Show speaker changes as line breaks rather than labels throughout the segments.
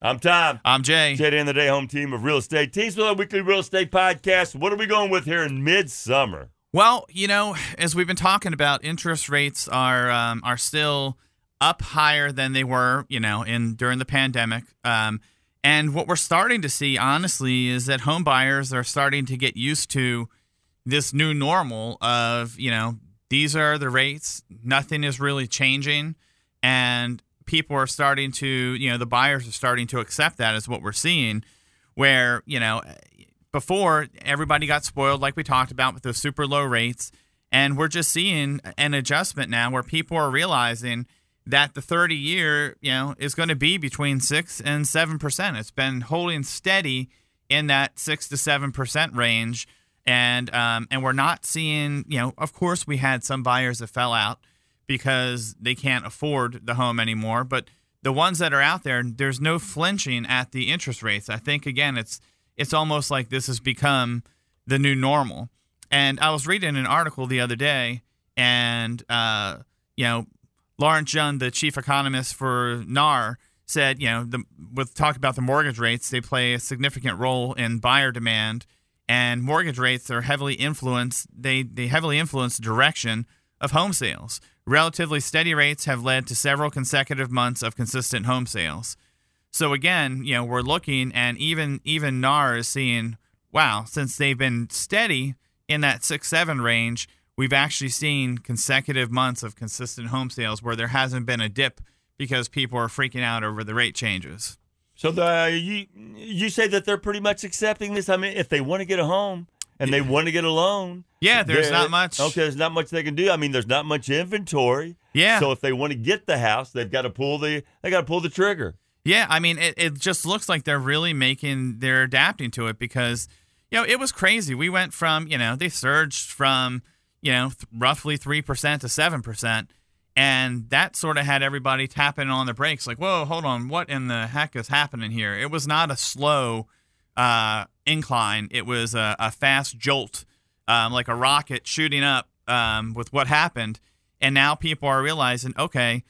I'm Tom.
I'm Jay.
Jay, of the day, home team of real estate teams with our weekly real estate podcast. What are we going with here in midsummer?
Well, you know, as we've been talking about, interest rates are um, are still up higher than they were, you know, in during the pandemic. Um, and what we're starting to see, honestly, is that home buyers are starting to get used to this new normal of, you know, these are the rates, nothing is really changing, and people are starting to, you know, the buyers are starting to accept that as what we're seeing, where, you know, before everybody got spoiled, like we talked about with those super low rates. And we're just seeing an adjustment now where people are realizing that the 30 year, you know, is going to be between six and seven percent. It's been holding steady in that six to seven percent range, and um, and we're not seeing, you know, of course we had some buyers that fell out because they can't afford the home anymore. But the ones that are out there, there's no flinching at the interest rates. I think again, it's it's almost like this has become the new normal. And I was reading an article the other day, and uh, you know, Lawrence Yun, the chief economist for NAR, said, you know, the, with talk about the mortgage rates, they play a significant role in buyer demand, and mortgage rates are heavily influenced. They they heavily influence direction of home sales. Relatively steady rates have led to several consecutive months of consistent home sales. So again, you know, we're looking and even even NAR is seeing, wow, since they've been steady in that six seven range, we've actually seen consecutive months of consistent home sales where there hasn't been a dip because people are freaking out over the rate changes.
So the you you say that they're pretty much accepting this. I mean, if they want to get a home and they want to get a loan,
Yeah, there's
they're-
not much.
Okay, there's not much they can do. I mean, there's not much inventory.
Yeah.
So if they want to get the house, they've got to pull the they got to pull the trigger.
Yeah, I mean, it, it just looks like they're really making, they're adapting to it because, you know, it was crazy. We went from, you know, they surged from, you know, th- roughly 3% to 7%. And that sort of had everybody tapping on the brakes like, whoa, hold on, what in the heck is happening here? It was not a slow uh, incline, it was a, a fast jolt, um, like a rocket shooting up um, with what happened. And now people are realizing, okay,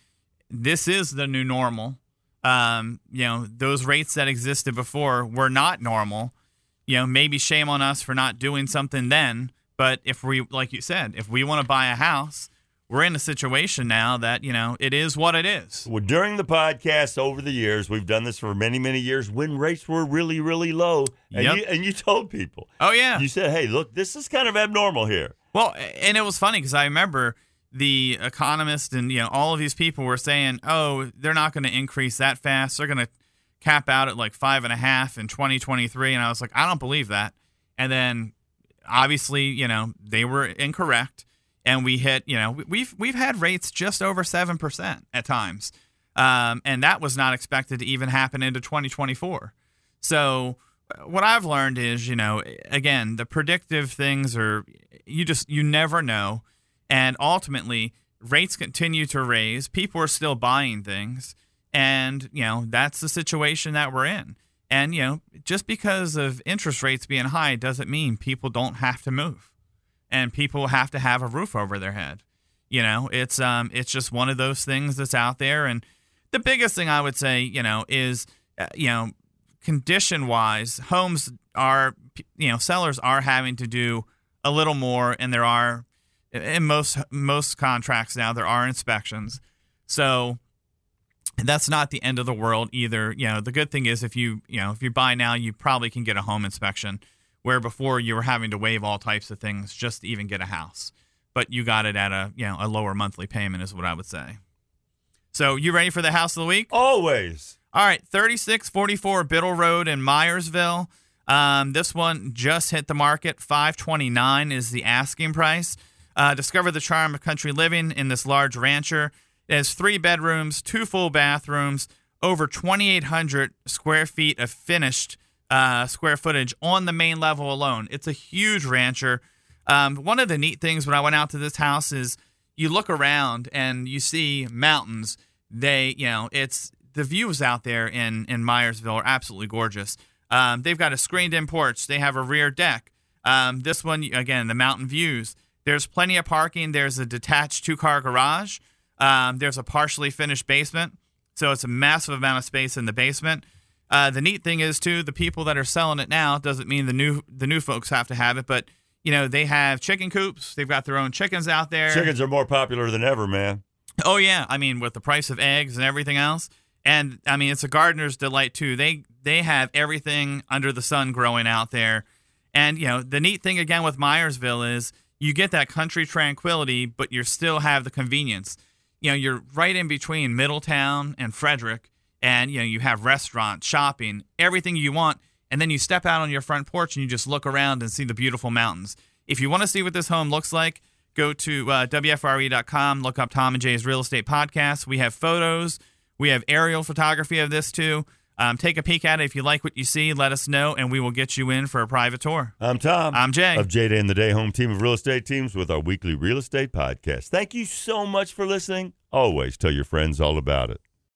this is the new normal um, you know, those rates that existed before were not normal. You know, maybe shame on us for not doing something then. But if we, like you said, if we want to buy a house, we're in a situation now that, you know, it is what it is.
Well, during the podcast over the years, we've done this for many, many years when rates were really, really low. And,
Yep.
you, and you told people,
Oh, yeah.
you said, hey, look, this is kind of abnormal here.
Well, and it was funny because I remember the economist and you know all of these people were saying, "Oh, they're not going to increase that fast. They're going to cap out at like five and a half in 2023." And I was like, "I don't believe that." And then, obviously, you know, they were incorrect, and we hit. You know, we- we've we've had rates just over seven percent at times, um, and that was not expected to even happen into 2024. So uh, what I've learned is, you know, again, the predictive things are you just you never know, and ultimately rates continue to raise. People are still buying things, and you know that's the situation that we're in. And you know, just because of interest rates being high doesn't mean people don't have to move, and people have to have a roof over their head. You know, it's um, it's just one of those things that's out there. And the biggest thing I would say, you know, is uh, you know, condition wise, homes are you know sellers are having to do a little more, and there are in most most contracts now there are inspections. So that's not the end of the world either. You know, the good thing is if you you know if you buy now, you probably can get a home inspection, where before you were having to waive all types of things just to even get a house. But you got it at a you know a lower monthly payment is what I would say. So you ready for the house of the week?
Always.
All right, 3644 Biddle Road in Myersville. Um, this one just hit the market. 529 is the asking price. Uh, discover the charm of country living in this large rancher. It has three bedrooms, two full bathrooms, over 2,800 square feet of finished uh, square footage on the main level alone. It's a huge rancher. Um, one of the neat things when I went out to this house is you look around and you see mountains. They, you know, it's the views out there in in Myersville are absolutely gorgeous. Um, they've got a screened-in porch. They have a rear deck. Um, this one, again, the mountain views. There's plenty of parking. There's a detached two-car garage. Um, there's a partially finished basement, so it's a massive amount of space in the basement. Uh, the neat thing is too, the people that are selling it now doesn't mean the new the new folks have to have it, but you know they have chicken coops. They've got their own chickens out there.
Chickens are more popular than ever, man.
Oh yeah, I mean with the price of eggs and everything else, and I mean it's a gardener's delight too. They they have everything under the sun growing out there, and you know the neat thing again with Myersville is you get that country tranquility, but you still have the convenience. You know you're right in between Middletown and Frederick, and you know you have restaurants, shopping, everything you want, and then you step out on your front porch and you just look around and see the beautiful mountains. If you want to see what this home looks like go to uh, WFRE.com, look up Tom and Jay's Real Estate Podcast. We have photos, we have aerial photography of this too. Um, take a peek at it. If you like what you see, let us know, and we will get you in for a private tour.
I'm Tom.
I'm Jay.
Of Jay Day and the Day Home Team of Real Estate Teams with our weekly real estate podcast. Thank you so much for listening. Always tell your friends all about it.